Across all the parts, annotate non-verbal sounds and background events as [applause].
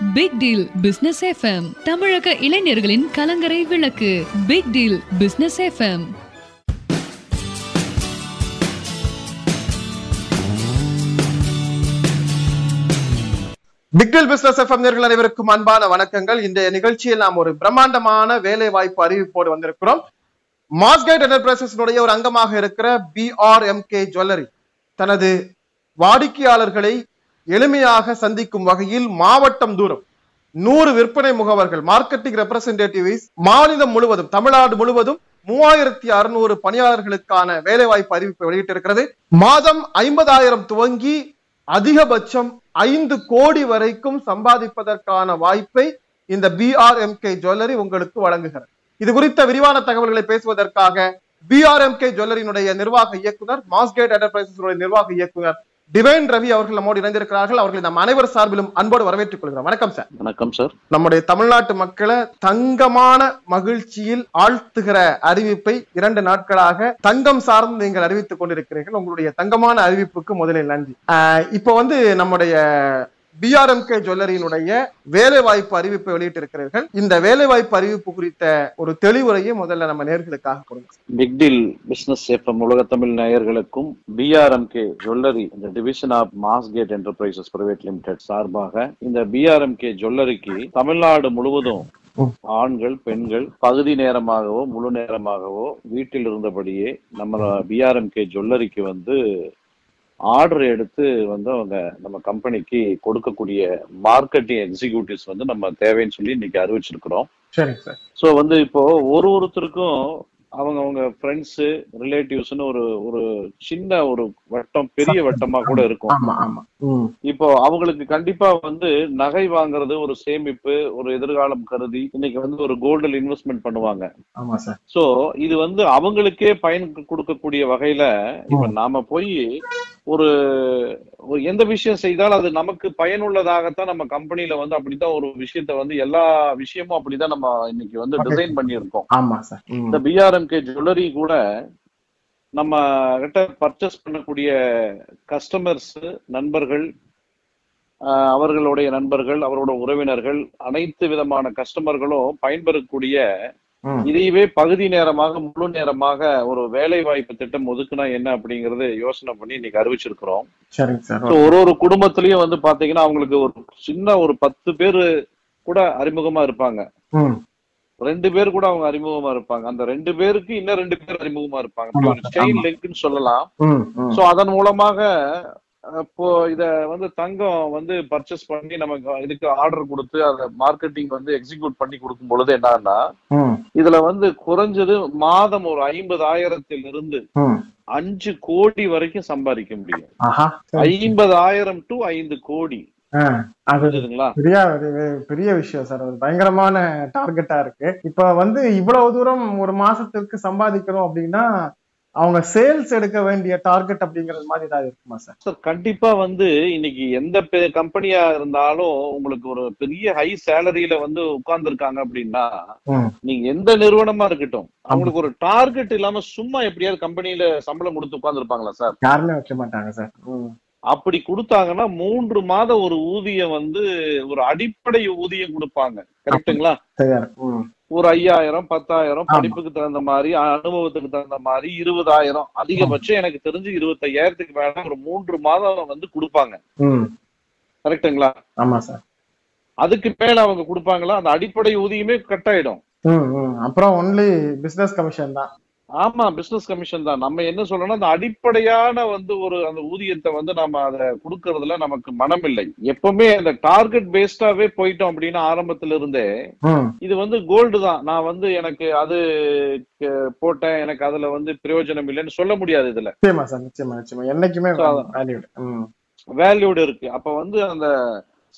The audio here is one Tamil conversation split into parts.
பிக் டீல் பிசினஸ் எஃப்எம் தமிழக இளைஞர்களின் கலங்கரை விளக்கு. Big Deal Business FM Big Deal Business FM நேர்கள் அனைவருக்கும் அன்பான வணக்கங்கள். இந்த நிகழ்ச்சியில் நாம் ஒரு பிரம்மாண்டமான வேலை வாய்ப்பு அறிவிப்போடு வந்திருக்கிறோம். மாஸ்கைட் என்டர்பிரைசஸினுடைய ஒரு அங்கமாக இருக்கிற பிஆர்எம்கே ஜுவல்லரி தனது வாடிக்கையாளர்களை எளிமையாக சந்திக்கும் வகையில் மாவட்டம் தூரம். நூறு விற்பனை முகவர்கள் மார்க்கெட்டிங் ரெப்ரசன்டேட்டிவ்ஸ் மாநிலம் முழுவதும் தமிழ்நாடு முழுவதும் மூவாயிரத்தி அறுநூறு பணியாளர்களுக்கான வேலைவாய்ப்பு அறிவிப்பை வெளியிட்டிருக்கிறது. மாதம் ஐம்பதாயிரம் துவங்கி அதிகபட்சம் ஐந்து கோடி வரைக்கும் சம்பாதிப்பதற்கான வாய்ப்பை இந்த பிஆர்எம்கே ஜுவல்லரி உங்களுக்கு வழங்குகிறது. இது குறித்த விரிவான தகவல்களை பேசுவதற்காக பிஆர்எம்கே ஜுவல்லரியினுடைய நிர்வாக இயக்குனர் மாஸ்கேட் என்டர்பிரைசஸ் நிர்வாக இயக்குனர் டிவைன் ரவி அவர்கள் நம்மோடு இணைந்திருக்கிறார்கள். அவர்களை நம் அனைவர் சார்பிலும் அன்போடு வரவேற்றுக் கொள்கிறோம். வணக்கம் சார். வணக்கம் சார். நம்முடைய தமிழ்நாட்டு மக்களை தங்கமான மகிழ்ச்சியில் ஆழ்த்துகிற அறிவிப்பை இரண்டு நாட்களாக தங்கம் சார்ந்து நீங்கள் அறிவித்துக் கொண்டிருக்கிறீர்கள். உங்களுடைய தங்கமான அறிவிப்புக்கு முதலில் நன்றி. இப்போ வந்து நம்முடைய பிஆர்எம்கே ஜுவல்லரியினுடைய வேலை வாய்ப்பு அறிவிப்பை வெளியிட்டிருக்கிறீர்கள் இந்த வேலை வாய்ப்பு அறிவிப்பு குறித்த ஒரு தெளிவுரையை முதல்ல நம்ம நேர்களுக்காக கொடுங்க பிக் டீல் பிசினஸ் எஃப்எம் உலக தமிழ் நேயர்களுக்கும் பிஆர்எம்கே ஜுவல்லரி இந்த division of Mascot Enterprises Private Limited சார்பாக இந்த பிஆர்எம்கே ஜுவல்லரிக்கு தமிழ்நாடு முழுவதும். ஆண்கள் பெண்கள் பகுதி நேரமாகவோ முழு நேரமாகவோ வீட்டில் இருந்தபடியே நம்ம பிஆர்எம்கே ஜுவல்லரிக்கு வந்து ஆர்டர் எடுத்து வந்து அவங்க நம்ம கம்பெனிக்கு கொடுக்கக்கூடிய மார்க்கெட்டிங் எக்ஸிகியூட்டிவ்ஸ் வந்து நம்ம தேவைன்னு சொல்லி இன்னைக்கு அறிவிச்சிருக்கிறோம். ஸோ வந்து இப்போ ஒரு ஒருத்தருக்கும் அவங்க அவங்க ஃப்ரெண்ட்ஸு ரிலேட்டிவ்ஸ்னு ஒரு ஒரு சின்ன ஒரு வட்டம் பெரிய வட்டமா கூட இருக்கும். இப்போ அவங்களுக்கு கண்டிப்பா வந்து நகை வாங்குறது ஒரு சேமிப்பு ஒரு எதிர்காலம் கருதி இன்னைக்கு வந்து ஒரு கோல்டில் இன்வெஸ்ட்மெண்ட் பண்ணுவாங்க. சோ இது வந்து அவங்களுக்கே பயன் கொடுக்கக்கூடிய வகையில இப்ப நாம போய் ஒரு எந்த விஷயம் செய்தாலும் அது நமக்கு பயனுள்ளதாகத்தான் நம்ம கம்பெனில வந்து அப்படித்தான் ஒரு விஷயத்த வந்து எல்லா விஷயமும் அப்படிதான் நம்ம இன்னைக்கு வந்து. டிசைன் பண்ணியிருக்கோம் ஆமா சார் ம். இந்த பிஆர்எம்கே ஜுவல்லரி கூட நம்ம கிட்ட பர்ச்சேஸ் பண்ணக்கூடிய கஸ்டமர்ஸ் நண்பர்கள் அவர்களுடைய நண்பர்கள் அவரோட உறவினர்கள் அனைத்து விதமான கஸ்டமர்களும் பயன்பெறக்கூடிய. இதையவே பகுதி நேரமாக முழு நேரமாக ஒரு வேலை வாய்ப்பு திட்டம் ஒதுக்குனா என்ன அப்படிங்கறது யோசனை பண்ணி இன்னைக்கு அறிவிச்சிருக்கிறோம். ஒரு ஒரு குடும்பத்திலயும் வந்து பாத்தீங்கன்னா அவங்களுக்கு ஒரு சின்ன ஒரு பத்து பேரு கூட அறிமுகமா இருப்பாங்க. ரெண்டு பேர் கூட அவங்க அறிமுகமா இருப்பாங்க. அந்த ரெண்டு பேருக்கு இன்னும் ரெண்டு பேர் அறிமுகமா இருப்பாங்க. செயின். லிங்க்னு சொல்லலாம். சோ அதன் மூலமாக அஹ், இப்போ இத வந்து தங்கம் வந்து பர்ச்சேஸ் பண்ணி நமக்கு இதுக்கு ஆர்டர் கொடுத்து அதை மார்க்கெட்டிங் வந்து எக்ஸிக்யூட் பண்ணி கொடுக்கும் பொழுது என்னன்னா இதுல வந்து குறைஞ்சது மாதம் ஒரு ஐம்பதாயிரத்தில் இருந்து அஞ்சு கோடி வரைக்கும் சம்பாதிக்க முடியும். ஐம்பதாயிரம் டு ஐந்து கோடி. பெரிய பெரிய விஷயம் சார். அது பயங்கரமான டார்கெட்டா இருக்கு. இப்ப வந்து இவ்வளவு தூரம் ஒரு மாசத்துக்கு சம்பாதிக்கிறோம் அப்படின்னா அவங்க சேல்ஸ் எடுக்க வேண்டிய டார்கெட் அப்படிங்கறது மாதிரி ஏதாவது இருக்குமா சார் சார் கண்டிப்பா வந்து இன்னைக்கு எந்த கம்பெனியா இருந்தாலும் உங்களுக்கு ஒரு பெரிய ஹை சேலரியில வந்து உட்கார்ந்துருக்காங்க அப்படின்னா ம். நீங்க எந்த நிறுவனமா இருக்கட்டும் அவங்களுக்கு ஒரு டார்கெட் இல்லாம சும்மா எப்படியாவது கம்பெனில சம்பளம் கொடுத்து உட்கார்ந்துருப்பாங்களா சார் யாருமே வைக்க மாட்டாங்க சார். அப்படி கொடுத்தாங்கன்னா மூன்று மாதம் ஒரு ஊதியம் வந்து ஒரு அடிப்படை ஊதியம் கொடுப்பாங்க. ம். ஒரு ஐயாயிரம் பத்தாயிரம். படிப்புக்கு தகுந்த மாதிரி அனுபவத்துக்கு தகுந்த மாதிரி இருபதாயிரம். அதிகபட்சம் எனக்கு தெரிஞ்சு இருபத்தையாயிரத்துக்கு மேல ஒரு மூன்று மாதம் வந்து கொடுப்பாங்க. ம். கரெக்ட்டுங்களா? ஆமா சார். அதுக்கு மேல அவங்க கொடுப்பாங்களா? அந்த அடிப்படை ஊதியமே கட் ஆயிடும். அப்புறம் ஒன்லி பிசினஸ் கமிஷன் தான். ஆமா பிசினஸ் கமிஷன் தான். நம்ம என்ன சொல்றோம்னா அந்த அடிப்படையான வந்து ஒரு அந்த ஊதியத்தை வந்து நம்ம அதை கொடுக்கறதுல நமக்கு மனம் இல்லை எப்பவுமே அந்த டார்கெட் பேஸ்டாவே போயிட்டோம் அப்படின்னா ஆரம்பத்துல இருந்தே. இது வந்து கோல்டு தான். நான் வந்து எனக்கு அது போட்டேன். எனக்கு அதுல வந்து பிரயோஜனம் இல்லைன்னு சொல்ல முடியாது இதுல. என்னைக்குமே. வேல்யூடு இருக்கு. அப்ப வந்து அந்த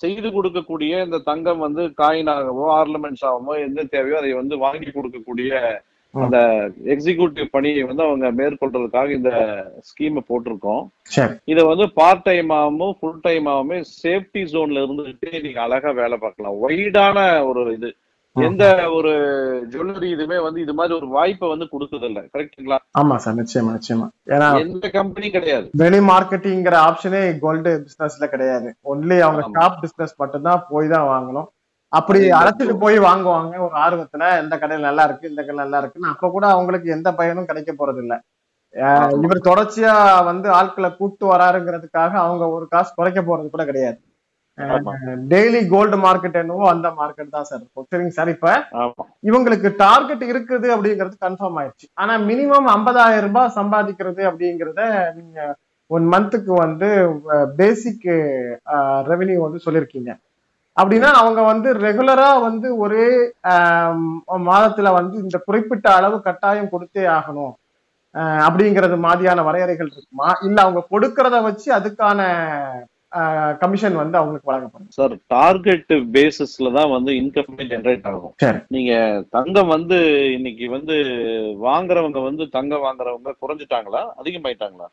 செய்து கொடுக்கக்கூடிய இந்த தங்கம் வந்து காயினாகவோ ஆர்னமெண்ட்ஸ் ஆகவோ எந்த தேவையோ அதை வந்து வாங்கி கொடுக்கக்கூடிய. அந்த எக்ஸிகியூட்டிவ் பணியை வந்து அவங்க மேற்கொள்றதுக்காக இந்த ஸ்கீமை போட்டிருக்கோம். இதை வந்து பார்ட் டைமாகவும் ஃபுல் டைமாவுமே சேஃப்டி ஜோன்ல இருந்துட்டு நீங்க அழகா வேலை பார்க்கலாம். ஒய்டான ஒரு இது. எந்த ஒரு ஜுவல்லரி இதுமே வந்து இது மாதிரி ஒரு வாய்ப்பை வந்து கொடுக்கறது இல்ல கரெக்ட்டுங்களா ஆமா சார் நிச்சயமா நிச்சயமா. ஏன்னா எந்த கம்பெனி கிடையாது. வெளி மார்க்கெட்டிங்கிற ஆப்ஷனே கோல்டு பிசினஸ்ல கிடையாது. ஒன்லி அவங்க. ஷாப் பிசினஸ் மட்டும்தான் போய் தான் வாங்கணும். அப்படி அழைச்சிட்டு போய் வாங்குவாங்க. ஒரு ஆர்வத்துல இந்த கடையில் நல்லா இருக்கு இந்த கடையில் நல்லா இருக்குன்னு. அப்ப கூட அவங்களுக்கு எந்த பயனும் கிடைக்க போறது இல்ல. இவர் தொடர்ச்சியா வந்து ஆட்களை கூட்டு வராருங்கிறதுக்காக அவங்க ஒரு காசு குறைக்க போறது கூட கிடையாது. டெய்லி கோல்டு மார்க்கெட் என்னவோ அந்த மார்க்கெட் தான் சார் இருக்கும். சரிங்க சார். இப்ப இவங்களுக்கு டார்கெட் இருக்குது அப்படிங்கிறது கன்ஃபார்ம் ஆயிடுச்சு. ஆனா மினிமம் 50000 ரூபாய் சம்பாதிக்கிறது அப்படிங்கறத நீங்க ஒன் மந்த்துக்கு வந்து பேசிக் ரெவென்யூ வந்து சொல்லியிருக்கீங்க. அப்படின்னா அவங்க வந்து ரெகுலரா வந்து ஒரே மாதத்துல வந்து இந்த குறிப்பிட்ட அளவு கட்டாயம் கொடுத்தே ஆகணும். அப்படிங்கிறது மாதிரியான வரையறைகள் இருக்குமா? இல்ல அவங்க கொடுக்கறத வச்சு அதுக்கான கமிஷன் வந்து அவங்களுக்கு வழங்கப்படும். சார் டார்கெட் பேசிஸ்ல தான் வந்து இன்கமே ஜெனரேட் ஆகும். நீங்க தங்கம் வந்து இன்னைக்கு வந்து வாங்குறவங்க வந்து தங்கம் வாங்குறவங்க குறைஞ்சிட்டாங்களா? அதிகமாயிட்டாங்களா?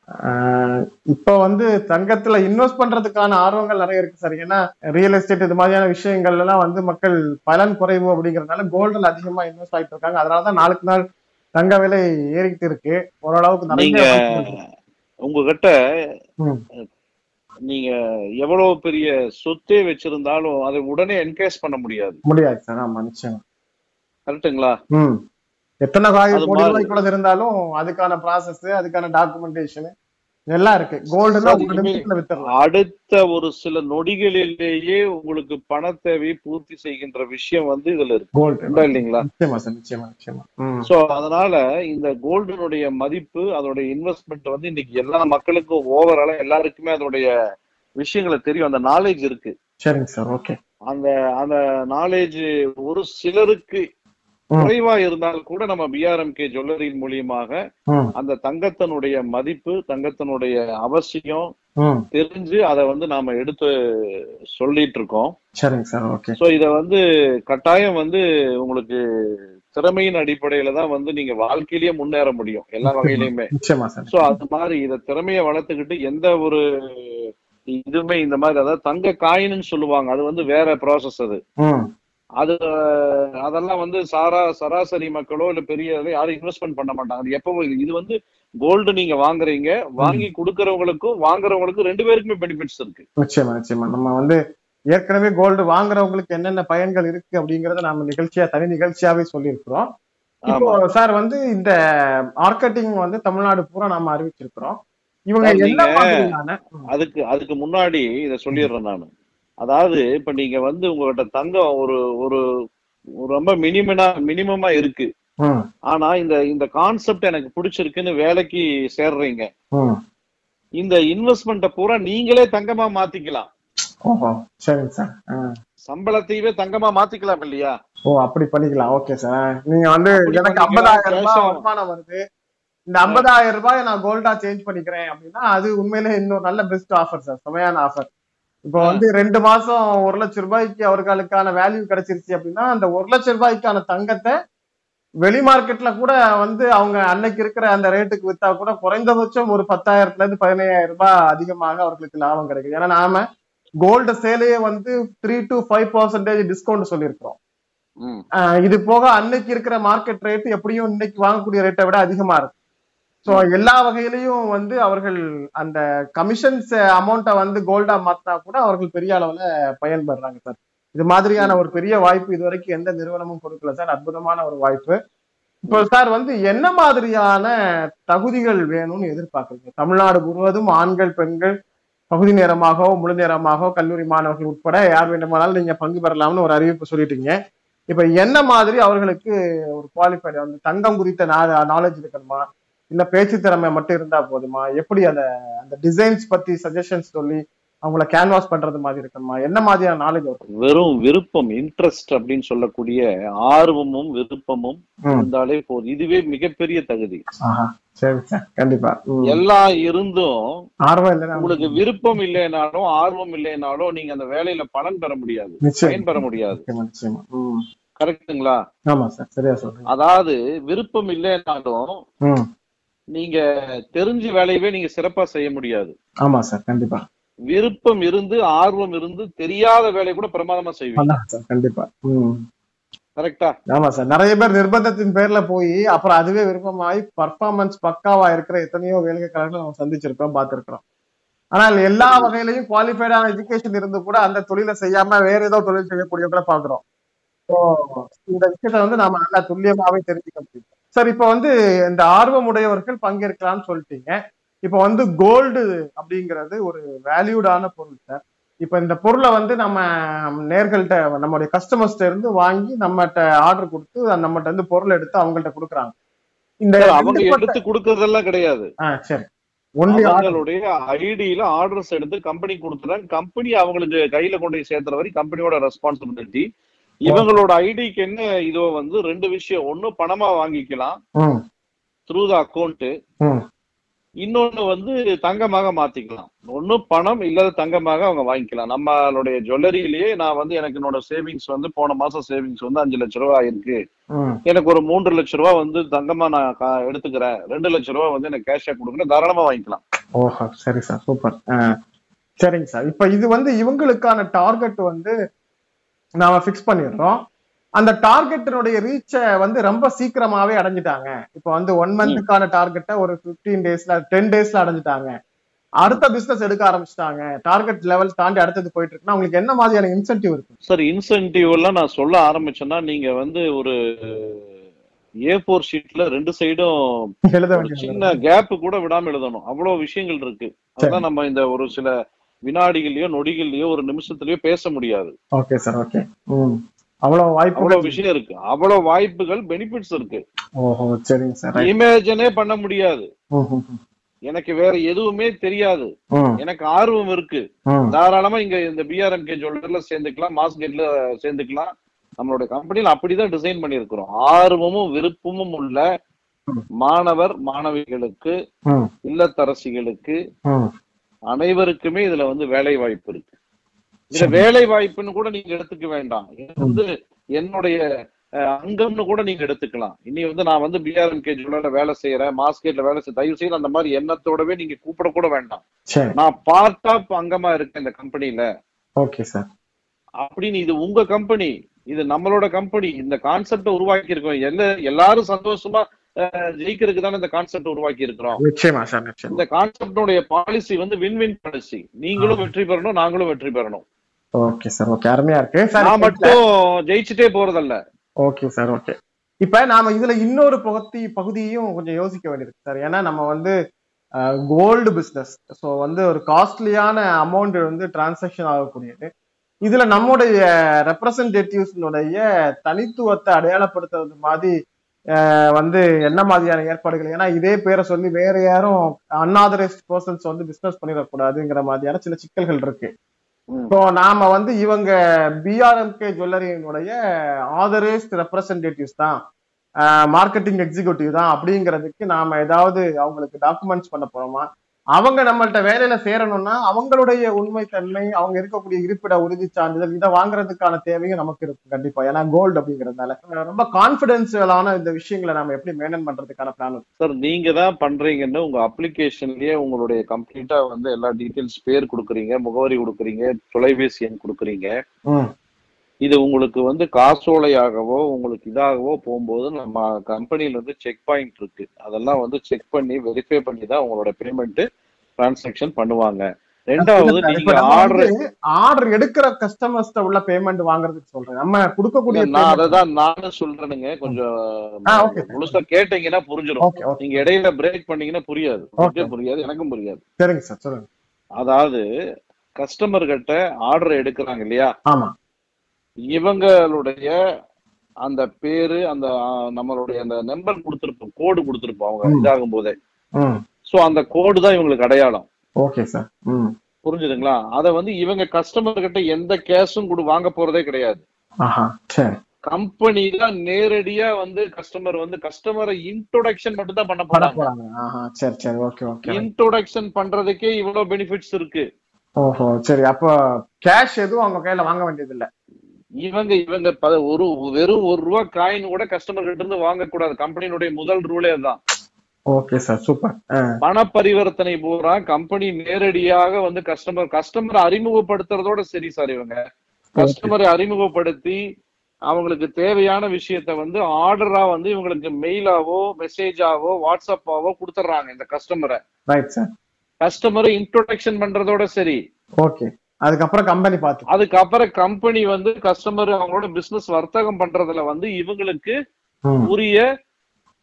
இப்ப வந்து தங்கத்துல இன்வெஸ்ட் பண்றதுக்கான ஆர்வங்கள் நிறைய இருக்கு சார். ஏன்னா ரியல் எஸ்டேட் இது மாதிரியான விஷயங்கள் எல்லாம் வந்து மக்கள் பலன் குறைவு அப்படிங்கறதுனால கோல்டுல அதிகமா இன்வெஸ்ட் ஆயிட்டு இருக்காங்க. அதனாலதான் நாளுக்கு நாள் தங்க விலை ஏறிட்டு இருக்கு. ஓரளவுக்கு நிறைய. உங்ககிட்ட. நீங்க எவ்வளவு பெரிய சொத்தே வச்சிருந்தாலும் அதை உடனே என்கேஸ் பண்ண முடியாது. முடியாது சார். ஆமா நிச்சயம். கரெக்ட்டுங்களா? ம். எத்தனை கோடி. ரூபாய்க்குள்ள இருந்தாலும் அதுக்கான ப்ராசஸ் அதுக்கான டாக்குமெண்டேஷன் எல்லாம் இருக்கு. கோல்டுனா ஒரு நிமிஷத்துல அடுத்த ஒரு சில நொடிகளிலேயே உங்களுக்கு பண தேவையை பூர்த்தி செய்கின்ற விஷயம் வந்து இதுல இருக்கு. கோல்டு இல்லைங்களா? நிச்சயமா சார் நிச்சயமா நிச்சயமா. சோ அதனால இந்த கோல்டினுடைய மதிப்பு அதோடைய இன்வெஸ்ட்மெண்ட் வந்து இன்னைக்கு எல்லா மக்களுக்கும் ஓவராலா எல்லாருக்குமே அதோடைய விஷயங்களை தெரியும். அந்த நாலேஜ் இருக்கு. சரிங்க சார் ஓகே அந்த அந்த நாலேஜ் ஒரு சிலருக்கு. குறைவா இருந்தாலும் கூட நம்ம பிஆர்எம்கே ஜுவல்லரியின் மூலியமாக அந்த தங்கத்தினுடைய மதிப்பு தங்கத்தினுடைய அவசியம் தெரிஞ்சு அதை வந்து நாம எடுத்து சொல்லிட்டு இருக்கோம். சரிங்க சார் ஓகே. சோ இத வந்து கட்டாயம் வந்து உங்களுக்கு திறமையின் அடிப்படையில தான் வந்து நீங்க வாழ்க்கையிலேயே முன்னேற முடியும் எல்லா [laughs] சார் சோ அது மாதிரி இத திறமைய வளர்த்துக்கிட்டு எந்த ஒரு இதுவுமே இந்த மாதிரி அதாவது தங்க காயின்னு சொல்லுவாங்க அது வந்து வேற ப்ராசஸ் அது. அது அதெல்லாம் வந்து சாரா சராசரி மக்களோ இல்ல பெரிய யாரும் இன்வெஸ்ட்மெண்ட் பண்ண மாட்டாங்க. அது எப்போ இது. வந்து கோல்டு நீங்க வாங்குறீங்க. வாங்கி கொடுக்கறவங்களுக்கும் வாங்குறவங்களுக்கும் ரெண்டு பேருக்குமே பெனிஃபிட்ஸ் இருக்கு. நிச்சயமா நிச்சயமா. நம்ம வந்து ஏற்கனவே கோல்டு வாங்குறவங்களுக்கு என்னென்ன பயன்கள் இருக்கு அப்படிங்கறத நாம நிகழ்ச்சியா தனி நிகழ்ச்சியாவே சொல்லியிருக்கிறோம். இப்போ சார் வந்து இந்த மார்க்கெட்டிங் வந்து தமிழ்நாடு பூரா நாம அறிவிச்சிருக்கிறோம். இவங்க அதுக்கு அதுக்கு முன்னாடி இத சொல்லிடுறேன் நானு. அதாவது இப்ப நீங்க வந்து உங்ககிட்ட தங்கம் ஒரு ஒரு ரொம்ப மினிமனா மினிமமா இருக்கு. ஆனா இந்த இந்த கான்செப்ட் எனக்கு பிடிச்சிருக்குன்னு வேலைக்கு சேர்றீங்க. இந்த இன்வெஸ்ட்மெண்ட்டை பூரா நீங்களே தங்கமா மாத்திக்கலாம். சம்பளத்தையவே தங்கமா மாத்திக்கலாம் இல்லையா? ஓ அப்படி பண்ணிக்கலாம். Okay sir. நீங்க வந்து எனக்கு. ஐம்பதாயிரம் ரூபாய் வருமானம் வருது. இந்த ஐம்பதாயிரம் ரூபாய் நான் கோல்டா சேஞ்ச் பண்ணிக்கிறேன் அப்படின்னா அது உண்மையிலே இன்னொரு நல்ல பெஸ்ட் ஆஃபர் சார். செமையான ஆஃபர் இப்போ. வந்து ரெண்டு மாசம் ஒரு லட்சம் ரூபாய்க்கு அவர்களுக்கான வேல்யூ கிடைச்சிருச்சு அப்படின்னா அந்த ஒரு லட்சம் ரூபாய்க்கான தங்கத்தை வெளி மார்க்கெட்ல கூட வந்து அவங்க அன்னைக்கு இருக்கிற அந்த ரேட்டுக்கு வித்தா கூட குறைந்தபட்சம் ஒரு பத்தாயிரத்துல இருந்து பதினையாயிரம் ரூபாய் அதிகமாக அவர்களுக்கு லாபம் கிடைக்குது. ஏன்னா நாம கோல்டு சேலையே வந்து three to five percentage discount சொல்லியிருக்கிறோம். இது போக அன்னைக்கு இருக்கிற மார்க்கெட் ரேட் எப்படியும் இன்னைக்கு வாங்கக்கூடிய ரேட்டை விட அதிகமா இருக்கு. ஸோ எல்லா வகையிலையும் வந்து அவர்கள் அந்த கமிஷன்ஸ் அமௌண்ட்டை வந்து கோல்டா மாத்தினா கூட அவர்கள் பெரிய அளவுல பயன்படுறாங்க சார் இது மாதிரியான ஒரு பெரிய வாய்ப்பு இது வரைக்கும் எந்த நிறுவனமும் கொடுக்கல சார் அற்புதமான ஒரு வாய்ப்பு. இப்போ சார் வந்து என்ன மாதிரியான தகுதிகள் வேணும்னு எதிர்பார்க்குறீங்க? தமிழ்நாடு முழுவதும் ஆண்கள் பெண்கள் பகுதி நேரமாகவோ முழு நேரமாகவோ கல்லூரி மாணவர்கள் உட்பட யார் வேண்டுமானாலும் நீங்க பங்கு பெறலாம்னு ஒரு அறிவிப்பு சொல்லிட்டீங்க. இப்ப என்ன மாதிரி அவர்களுக்கு ஒரு குவாலிஃபைடு வந்து தங்கம் குறித்த நாலேஜ் இருக்கணுமா? இல்ல பேச்சு திறமை மட்டும் இருந்தா போதுமா? எப்படி அந்த அந்த டிசைன்ஸ் பத்தி சஜஷன்ஸ் சொல்லி அவங்கள கேன்வாஸ் பண்றது மாதிரி இருக்கணுமா? என்ன மாதிரியான நாலேஜ் வெறும் விருப்பம் இன்ட்ரெஸ்ட் அப்படின்னு சொல்லக்கூடிய ஆர்வமும் விருப்பமும் இருந்தாலே போதும். இதுவே மிகப்பெரிய தகுதி. சரி சார் கண்டிப்பா. எல்லாம் இருந்தும் ஆர்வம் உங்களுக்கு விருப்பம் இல்லைனாலும் ஆர்வம் இல்லைனாலும் நீங்க அந்த வேலையில பலன் பெற முடியாது. நிச்சயம். பயன் பெற முடியாது. கரெக்ட்டுங்களா? ஆமா சார். சரியா சொல்றீங்க. அதாவது விருப்பம் இல்லைனாலும். நீங்க தெரிஞ்ச வேலையவே நீங்க சிறப்பா செய்ய முடியாது. ஆமா சார் கண்டிப்பா. விருப்பம் இருந்து ஆர்வம் இருந்து தெரியாத வேலையை கூட பிரமாதமா செய்வீங்க. சார் கண்டிப்பா. கரெக்டா ஆமா சார் நிறைய பேர் நிர்பந்தத்தின் பேர்ல போய் அப்புறம் அதுவே விருப்பமாயி பர்ஃபார்மன்ஸ் பக்காவா இருக்கிற எத்தனையோ வேலைக்காரர்கள் நம்ம சந்திச்சிருக்கோம் பார்த்திருக்கிறோம். ஆனால் எல்லா வகையிலையும் குவாலிஃபைடான எஜுகேஷன் இருந்து கூட அந்த தொழிலை செய்யாம வேற ஏதோ தொழில் செய்யக்கூடியவங்களை பாக்குறோம் So, இந்த விஷயத்த வந்து நாம நல்லா துல்லியமாவே தெரிஞ்சுக்க முடியும். சார் இப்ப வந்து இந்த ஆர்வமுடையவர்கள் பங்கேற்கலாம்னு சொல்லிட்டீங்க. இப்ப வந்து கோல்டு அப்படிங்கிறது ஒரு வேல்யூடான பொருள் சார். இப்ப இந்த பொருளை வந்து நம்ம நேர்கள்ட்ட நம்மளுடைய கஸ்டமர்ஸ்ட இருந்து வாங்கி நம்மகிட்ட ஆர்டர் கொடுத்து நம்மகிட்ட இருந்து பொருள் எடுத்து அவங்கள்ட்ட கொடுக்குறாங்க. இந்த அவங்க எடுத்து கொடுக்கறதெல்லாம் கிடையாது. ஆ, சரி. அவங்களுடைய ஐடியில ஆர்டர்ஸ் எடுத்து கம்பெனி கொடுத்துறாங்க கம்பெனி அவங்களுக்கு கையில கொண்டு சேர்த்துற வரை கம்பெனியோட ரெஸ்பான்சிபிலிட்டி இவங்களோட ஐடிக்கு என்ன இதோ வந்து ரெண்டு விஷயம். ஒண்ணு பணமா வாங்கிக்கலாம். த்ரூ த அக்கௌண்ட் இன்னொன்னு வந்து தங்கமாக மாத்திக்கலாம். ஒண்ணு பணம் இல்லது தங்கமாக அவங்க வாங்கிக்கலாம். நம்மளுடைய ஜுவல்லரியிலேயே நான் வந்து எனக்கு என்னோட சேவிங்ஸ் வந்து போன மாசம் சேவிங்ஸ் வந்து அஞ்சு லட்ச ரூபாய் ஆயிருக்கு. எனக்கு ஒரு மூன்று லட்ச ரூபாய் வந்து தங்கமா நான் எடுத்துக்கிறேன். ரெண்டு லட்ச ரூபாய் வந்து எனக்கு கேஷா கொடுக்குறேன். தாராளமா வாங்கிக்கலாம். ஓஹோ சரி சார். சூப்பர். சரிங்க சார். இப்ப இது வந்து இவங்களுக்கான டார்கெட் வந்து நாம ஃபிக்ஸ் பண்ணிடுறோம். அந்த டார்கெட்டினுடைய ரீச்சை வந்து ரொம்ப சீக்கிரமாவே அடைஞ்சிட்டாங்க. இப்ப வந்து ஒன் மந்த்துக்கான டார்கெட்டை ஒரு 15 டேஸ்ல டென் டேஸ்ல அடைஞ்சிட்டாங்க. அடுத்த பிசினஸ் எடுக்க ஆரம்பிச்சிட்டாங்க. டார்கெட் லெவல் தாண்டி அடுத்தது போயிட்டு இருக்குன்னா உங்களுக்கு என்ன மாதிரியான இன்சென்டிவ் இருக்கு சார் இன்சென்டிவ் எல்லாம் நான் சொல்ல ஆரம்பிச்சேன்னா நீங்க வந்து ஒரு ஏ ஃபோர் ஷீட்ல ரெண்டு சைடும் சின்ன கேப் கூட விடாம எழுதணும். அவ்வளவு விஷயங்கள் இருக்கு. அதான் நம்ம இந்த ஒரு சில வினாடிகள்லயோ நொடிகள்லயோ ஒரு நிமிஷத்துலயோ பேச முடியாது. ஓகே சார் ஓகே அவ்வளவு வாய்ப்பு அவ்வளவு விஷயம் இருக்கு. அவ்வளவு வாய்ப்புகள் பெனிஃபிட்ஸ் இருக்கு. ஓஹோ சரிங்க சார் இமேஜனே பண்ண முடியாது. எனக்கு வேற எதுவுமே தெரியாது. எனக்கு ஆர்வம் இருக்கு. தாராளமா இங்க இந்த பிஆர்எம்கே ஜுவல்லர்ல சேர்ந்துக்கலாம் மாஸ்கெட்ல சேர்ந்துக்கலாம். நம்மளோட கம்பெனில அப்படிதான் டிசைன் பண்ணியிருக்கிறோம். ஆர்வமும் விருப்பமும் உள்ள. மாணவர் மாணவிகளுக்கு இல்லத்தரசிகளுக்கு அனைவருக்குமே இதுல வந்து வேலை வாய்ப்பு இருக்கு. இதுல வேலை வாய்ப்புன்னு கூட நீங்க எடுத்துக்க வேண்டாம். இது வந்து என்னுடைய அங்கம்னு கூட நீங்க எடுத்துக்கலாம். இனி வந்து நான் வந்து பிஆர்எம்கே ஜுவல்லர்ல வேலை செய்யறேன் மாஸ்கெட்ல வேலை செய்ய தயவு செய்து அந்த மாதிரி எண்ணத்தோடவே நீங்க கூப்பிட கூட வேண்டாம். நான் பார்ட் ஆஃப் அங்கமா இருக்கேன் இந்த கம்பெனில ஓகே சார். அப்படின்னு இது உங்க கம்பெனி இது நம்மளோட கம்பெனி இந்த கான்செப்ட உருவாக்கி இருக்கோம் எல்லா எல்லாரும் சந்தோஷமா ஜெயிக்கிறதுக்கு தானே இந்த கான்செப்ட் உருவாக்கி இருக்கிறோம் நிச்சயமா சார் நிச்சயமா. இந்த கான்செப்டோடைய பாலிசி வந்து வின் வின் பாலிசி நீங்களும் வெற்றி பெறணும் நாங்களும் வெற்றி பெறணும். Okay sir okay. அருமையா இருக்கு. சார் நான் மட்டும் ஜெயிச்சுட்டே போறதல்ல. Okay sir okay. இப்ப நாம இதுல இன்னொரு பகுதி பகுதியும் கொஞ்சம் யோசிக்க வேண்டியிருக்கு சார். ஏன்னா நம்ம வந்து கோல்டு பிசினஸ் ஸோ வந்து ஒரு காஸ்ட்லியான அமௌண்ட் வந்து டிரான்சாக்ஷன் ஆகக்கூடியது. இதுல நம்முடைய ரெப்ரசன்டேட்டிவ்ஸ்னுடைய தனித்துவத்தை அடையாளப்படுத்துறது மாதிரி வந்து என்ன மாதிரியான ஏற்பாடுகள்? ஏன்னா இதே பேரை சொல்லி வேற யாரும் அன்ஆதரைஸ்ட் பர்சன்ஸ் வந்து பிசினஸ் பண்ணிடக்கூடாதுங்கிற மாதிரியான சில சிக்கல்கள் இருக்கு. ஸோ நாம வந்து இவங்க பிஆர்எம்கே ஜுவல்லரியினுடைய ஆதரைஸ்ட் ரெப்ரசன்டேட்டிவ்ஸ் தான். மார்க்கெட்டிங் எக்ஸிக்யூட்டிவ் தான். அப்படிங்கிறதுக்கு நாம ஏதாவது அவங்களுக்கு டாக்குமெண்ட்ஸ் பண்ண போறோமா? அவங்க நம்மள்ட்ட வேலையில சேரணும்னா அவங்களுடைய உண்மை தன்மை அவங்க இருக்கக்கூடிய இருப்பிட உறுதி சான்றிதழ் இதை வாங்குறதுக்கான தேவையும் நமக்கு இருக்கும் கண்டிப்பா. ஏன்னா கோல்டு அப்படிங்கறதுனால. ரொம்ப கான்பிடென்சியலான இந்த விஷயங்களை நாம எப்படி மெயின்டைன் பண்றதுக்கான பிளான் சார் நீங்க தான் பண்றீங்கன்னு உங்க அப்ளிகேஷன்லயே உங்களுடைய கம்ப்ளீட்டா வந்து எல்லா டீடைல்ஸ் பேர் கொடுக்குறீங்க முகவரி கொடுக்குறீங்க தொலைபேசி எண் கொடுக்குறீங்க. இது உங்களுக்கு வந்து காசோலையாகவோ உங்களுக்கு இதாகவோ போகும்போது நம்ம கம்பெனில இருந்து செக் பாயிண்ட் இருக்கு. அதெல்லாம் வந்து செக் பண்ணி வெரிஃபை பண்ணி தான் உங்களோட பேமெண்ட் டிரான்சாக்ஷன் பண்ணுவாங்க. ரெண்டாவது நீங்க ஆர்டர் ஆர்டர் எடுக்கிற கஸ்டமர்ஸ்ட உள்ள பேமெண்ட் வாங்குறதுக்கு சொல்றேன். நம்ம கொடுக்கக்கூடிய நான் அததான் நானும் சொல்றேனுங்க. கொஞ்சம். முழுசா கேட்டீங்கன்னா புரிஞ்சிடும் நீங்க இடையில பிரேக் பண்ணீங்கன்னா புரியாது. புரியாது எனக்கும் புரியாது. சரிங்க சார் சொல்லுங்க. அதாவது கஸ்டமர் கிட்ட ஆர்டர் எடுக்கிறாங்க இல்லையா? ஆமா. இவங்களுடைய அந்த பேரு அந்த நம்மளுடைய அந்த நம்பர் கொடுத்திருப்போம் கோடு கொடுத்திருப்போம் அவங்க. இதாகும் போதே சோ அந்த கோடு தான் இவங்களுக்கு அடையாளம். ஓகே சார் புரிஞ்சுதுங்களா? அத வந்து இவங்க கஸ்டமர் கிட்ட எந்த கேஷும் கொடு வாங்க போறதே கிடையாது. கம்பெனி தான் நேரடியா வந்து கஸ்டமர் வந்து கஸ்டமரை இன்ட்ரோடக்ஷன் மட்டும் தான் பண்ண போறாங்க. போறாங்க. ஆஹா சரி சரி ஓகே ஓகே இன்ட்ரோடக்ஷன் பண்றதுக்கே இவ்வளவு பெனிஃபிட்ஸ் இருக்கு. ஓஹோ சரி. அப்போ கேஷ் எதுவும் அவங்க கையில வாங்க வேண்டியது இல்ல இவங்க இவங்க ஒரு வெறும் ஒரு ரூபா காயின் கூட கஸ்டமர் கிட்ட இருந்து வாங்கக்கூடாது. கம்பெனியுடைய முதல் ரூலே தான் ஓகே சார் சூப்பர் பண பரிவர்த்தனை பூரா கம்பெனி நேரடியாக வந்து கஸ்டமர் கஸ்டமர் அறிமுகப்படுத்துறதோட சரி சார் இவங்க. கஸ்டமரை அறிமுகப்படுத்தி அவங்களுக்கு தேவையான விஷயத்த வந்து ஆர்டரா வந்து இவங்களுக்கு மெயிலாவோ மெசேஜாவோ வாட்ஸ்அப்பாவோ கொடுத்துட்றாங்க இந்த கஸ்டமரை கஸ்டமரை இன்ட்ரோடக்ஷன் பண்றதோட சரி. ஓகே அதுக்கப்புறம் கம்பெனி பார்த்து. அதுக்கப்புறம் கம்பெனி வந்து கஸ்டமர் அவங்களோட பிசினஸ் வர்த்தகம் பண்றதுல வந்து இவங்களுக்கு உரிய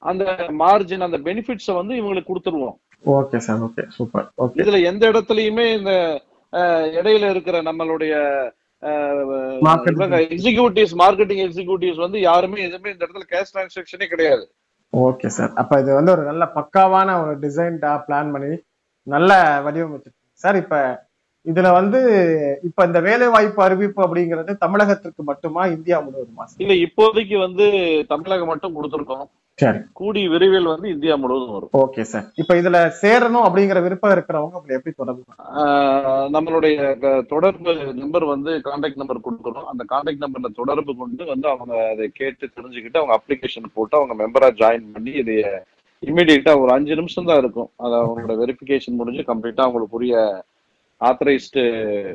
அந்த மார்ஜின் அந்த பெனிஃபிட்ஸ வந்து இவங்களுக்கு கொடுத்துருவோம். Okay sir okay super okay இதுல எந்த இடத்துலயுமே இந்த இடையில இருக்கிற நம்மளுடைய எக்ஸிகியூட்டிவ்ஸ் மார்க்கெட்டிங் எக்ஸிகியூட்டிவ்ஸ் வந்து யாருமே எதுவுமே இந்த இடத்துல கேஷ் டிரான்சாக்ஷனே கிடையாது. ஓகே சார் அப்ப இது வந்து ஒரு நல்ல பக்காவான ஒரு டிசைன்டா பிளான் பண்ணி நல்ல வடிவமைச்சிருக்கீங்க. சார் இப்ப இதுல வந்து இப்ப இந்த வேலை வாய்ப்பு அறிவிப்பு அப்படிங்கிறது தமிழகத்திற்கு மட்டுமா இந்தியா முழுவதுமா? இல்ல இப்போதைக்கு வந்து தமிழகம் மட்டும் கொடுத்துருக்கோம். சரி. கூடி விரைவில் வந்து இந்தியா முழுவதும் வரும். Okay sir. இப்ப இதுல சேரணும் அப்படிங்கிற விருப்பம் இருக்கிறவங்க அப்படி எப்படி தொடர்பு நம்மளுடைய தொடர்பு நம்பர் வந்து கான்டாக்ட் நம்பர் கொடுக்குறோம் அந்த கான்டாக்ட் நம்பர்ல தொடர்பு கொண்டு வந்து அவங்க அதை கேட்டு தெரிஞ்சுக்கிட்டு அவங்க அப்ளிகேஷன் போட்டு அவங்க மெம்பரா ஜாயின் பண்ணி இதைய இமீடியட்டா ஒரு அஞ்சு நிமிஷம் தான் இருக்கும். அது அவங்களோட வெரிஃபிகேஷன் முடிஞ்சு கம்ப்ளீட்டா அவங்களுக்கு உரிய ஆத்தரைஸ்டு.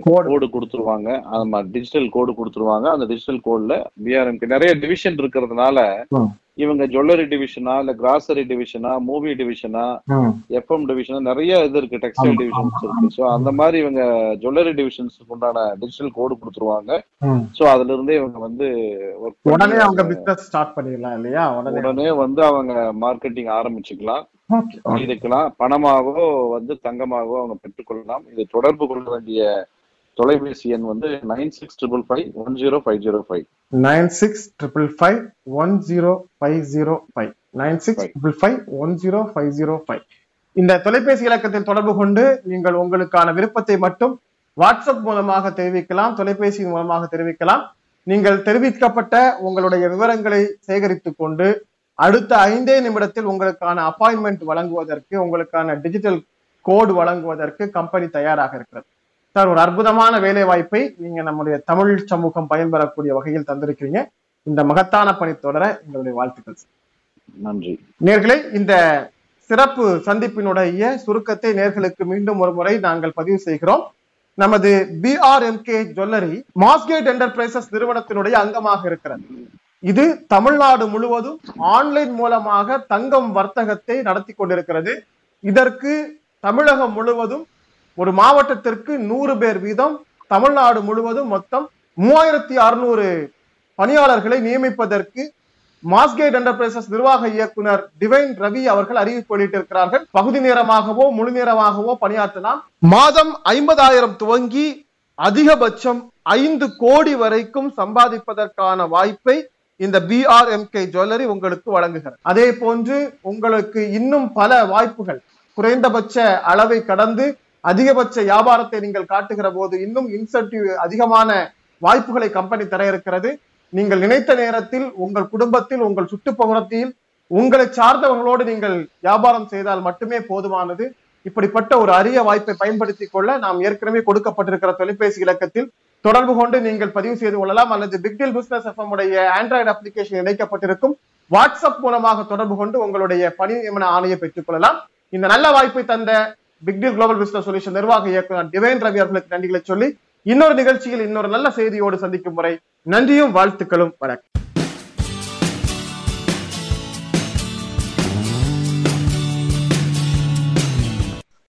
கோடு கொடுத்துருவாங்க ஆமா டிஜிட்டல் கோடு கொடுத்துருவாங்க அந்த டிஜிட்டல் கோட்ல பிஆர்எம்க்கு நிறைய டிவிஷன் இருக்கிறதுனால. இவங்க ஜுவல்லரி டிவிஷனா இல்ல கிராசரி டிவிஷனா மூவி டிவிஷனா. எஃப்எம் டிவிஷன் நிறைய இது இருக்கு டெக்ஸ்டைல் டிவிஷன்ஸ் இருக்கு. ஸோ அந்த மாதிரி இவங்க ஜுவல்லரி டிவிஷன்ஸ்க்கு உண்டான டிஜிட்டல் கோடு கொடுத்துருவாங்க. ஸோ அதுல இருந்தே இவங்க வந்து உடனே அவங்க பிசினஸ் ஸ்டார்ட் பண்ணிடலாம் இல்லையா? உடனே. வந்து அவங்க மார்க்கெட்டிங் ஆரம்பிச்சுக்கலாம். இதுக்கெல்லாம் பணமாகவோ வந்து தங்கமாகவோ அவங்க பெற்றுக்கொள்ளலாம். இது தொடர்பு கொள்ள வேண்டிய தொலைபேசி எண் வந்து nine six triple five one zero five zero five nine six triple five one zero five zero five nine six triple five one zero five zero five இந்த தொலைபேசி இலக்கத்தில் தொடர்பு கொண்டு நீங்கள் உங்களுக்கான விருப்பத்தை மட்டும் வாட்ஸ்அப் மூலமாக தெரிவிக்கலாம் தொலைபேசி மூலமாக தெரிவிக்கலாம். நீங்கள் தெரிவிக்கப்பட்ட உங்களுடைய விவரங்களை சேகரித்துக் கொண்டு அடுத்த ஐந்தே நிமிடத்தில் உங்களுக்கான அப்பாயின்மெண்ட் வழங்குவதற்கு உங்களுக்கான டிஜிட்டல் கோடு வழங்குவதற்கு கம்பெனி தயாராக இருக்கிறது. சார் ஒரு அற்புதமான வேலை வாய்ப்பை நீங்க நம்முடைய தமிழ் சமூகம் பயன்பெறக்கூடிய வகையில் தந்திருக்கிறீங்க. இந்த மகத்தான பணி தொடர எங்களுடைய வாழ்த்துக்கள் சார். நன்றி. நேர்களே இந்த சிறப்பு சந்திப்பினுடைய சுருக்கத்தை நேர்களுக்கு மீண்டும் ஒரு முறை நாங்கள் பதிவு செய்கிறோம். நமது பிஆர்எம்கே ஜுவல்லரி மாஸ்கேட் என்டர்பிரைசஸ் நிறுவனத்தினுடைய அங்கமாக இருக்கிறது. இது தமிழ்நாடு முழுவதும் ஆன்லைன் மூலமாக தங்கம் வர்த்தகத்தை நடத்தி கொண்டிருக்கிறது. இதற்கு தமிழகம் முழுவதும் ஒரு மாவட்டத்திற்கு நூறு பேர் வீதம் தமிழ்நாடு முழுவதும் மொத்தம் மூவாயிரத்தி அறுநூறு பணியாளர்களை நியமிப்பதற்கு மாஸ்கேட் என்டர்பிரைசஸ் நிர்வாக இயக்குனர் டிவைன் ரவி அவர்கள் அறிவிப்பு வெளியிட்டிருக்கிறார்கள். பகுதி நேரமாகவோ முழு நேரமாகவோ பணியாற்றலாம் மாதம் ஐம்பதாயிரம் துவங்கி அதிகபட்சம் ஐந்து கோடி வரைக்கும் சம்பாதிப்பதற்கான வாய்ப்பை இந்த பிஆர்எம்கே ஜுவல்லரி உங்களுக்கு வழங்குகிறது. அதே போன்று உங்களுக்கு இன்னும் பல வாய்ப்புகள். குறைந்தபட்ச அளவை கடந்து அதிகபட்ச வியாபாரத்தை நீங்கள் காட்டுகிற போது இன்னும் இன்சென்டிவ் அதிகமான வாய்ப்புகளை கம்பெனி தர இருக்கிறது. நீங்கள் நினைத்த நேரத்தில் உங்கள் குடும்பத்தில் உங்கள் சுற்றுப்புறத்தில் உங்களை சார்ந்தவர்களோடு நீங்கள் வியாபாரம் செய்தால் மட்டுமே போதுமானது. இப்படிப்பட்ட ஒரு அரிய வாய்ப்பை பயன்படுத்திக் கொள்ள நாம் ஏற்கனவே கொடுக்கப்பட்டிருக்கிற தொலைபேசி இலக்கத்தில் தொடர்பு கொண்டு நீங்கள் பதிவு செய்து கொள்ளலாம். அல்லது பிக்டில் பிசினஸ் எஃப்எம் உடைய ஆண்ட்ராய்டு அப்ளிகேஷன் இணைக்கப்பட்டிருக்கும். வாட்ஸ்அப் மூலமாக தொடர்பு கொண்டு உங்களுடைய பணி நியமன ஆணையை பெற்றுக் கொள்ளலாம். இந்த நல்ல வாய்ப்பை தந்த பிக்டில் குளோபல் பிசினஸ் சொல்யூஷன் நிர்வாக இயக்குனர் டிவைன் ரவி அவர்களுக்கு நன்றிகளை சொல்லி இன்னொரு நிகழ்ச்சியில் இன்னொரு நல்ல செய்தியோடு சந்திக்கும் முறை நன்றியும் வாழ்த்துக்களும் வணக்கம்.